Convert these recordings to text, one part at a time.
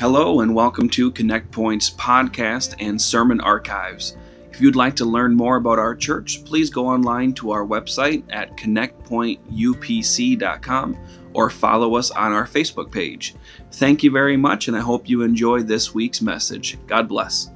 Hello, and welcome to Connect Point's podcast and sermon archives. If you'd like to learn more about our church, please go online to our website at connectpointupc.com or follow us on our Facebook page. Thank you very much, and I hope you enjoy this week's message. God bless.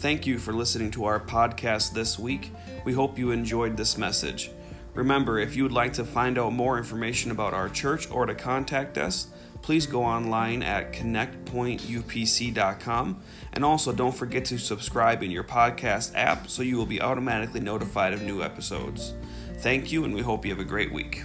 Thank you for listening to our podcast this week. We hope you enjoyed this message. Remember, if you would like to find out more information about our church or to contact us, please go online at connectpointupc.com. And also, don't forget to subscribe in your podcast app so you will be automatically notified of new episodes. Thank you, and we hope you have a great week.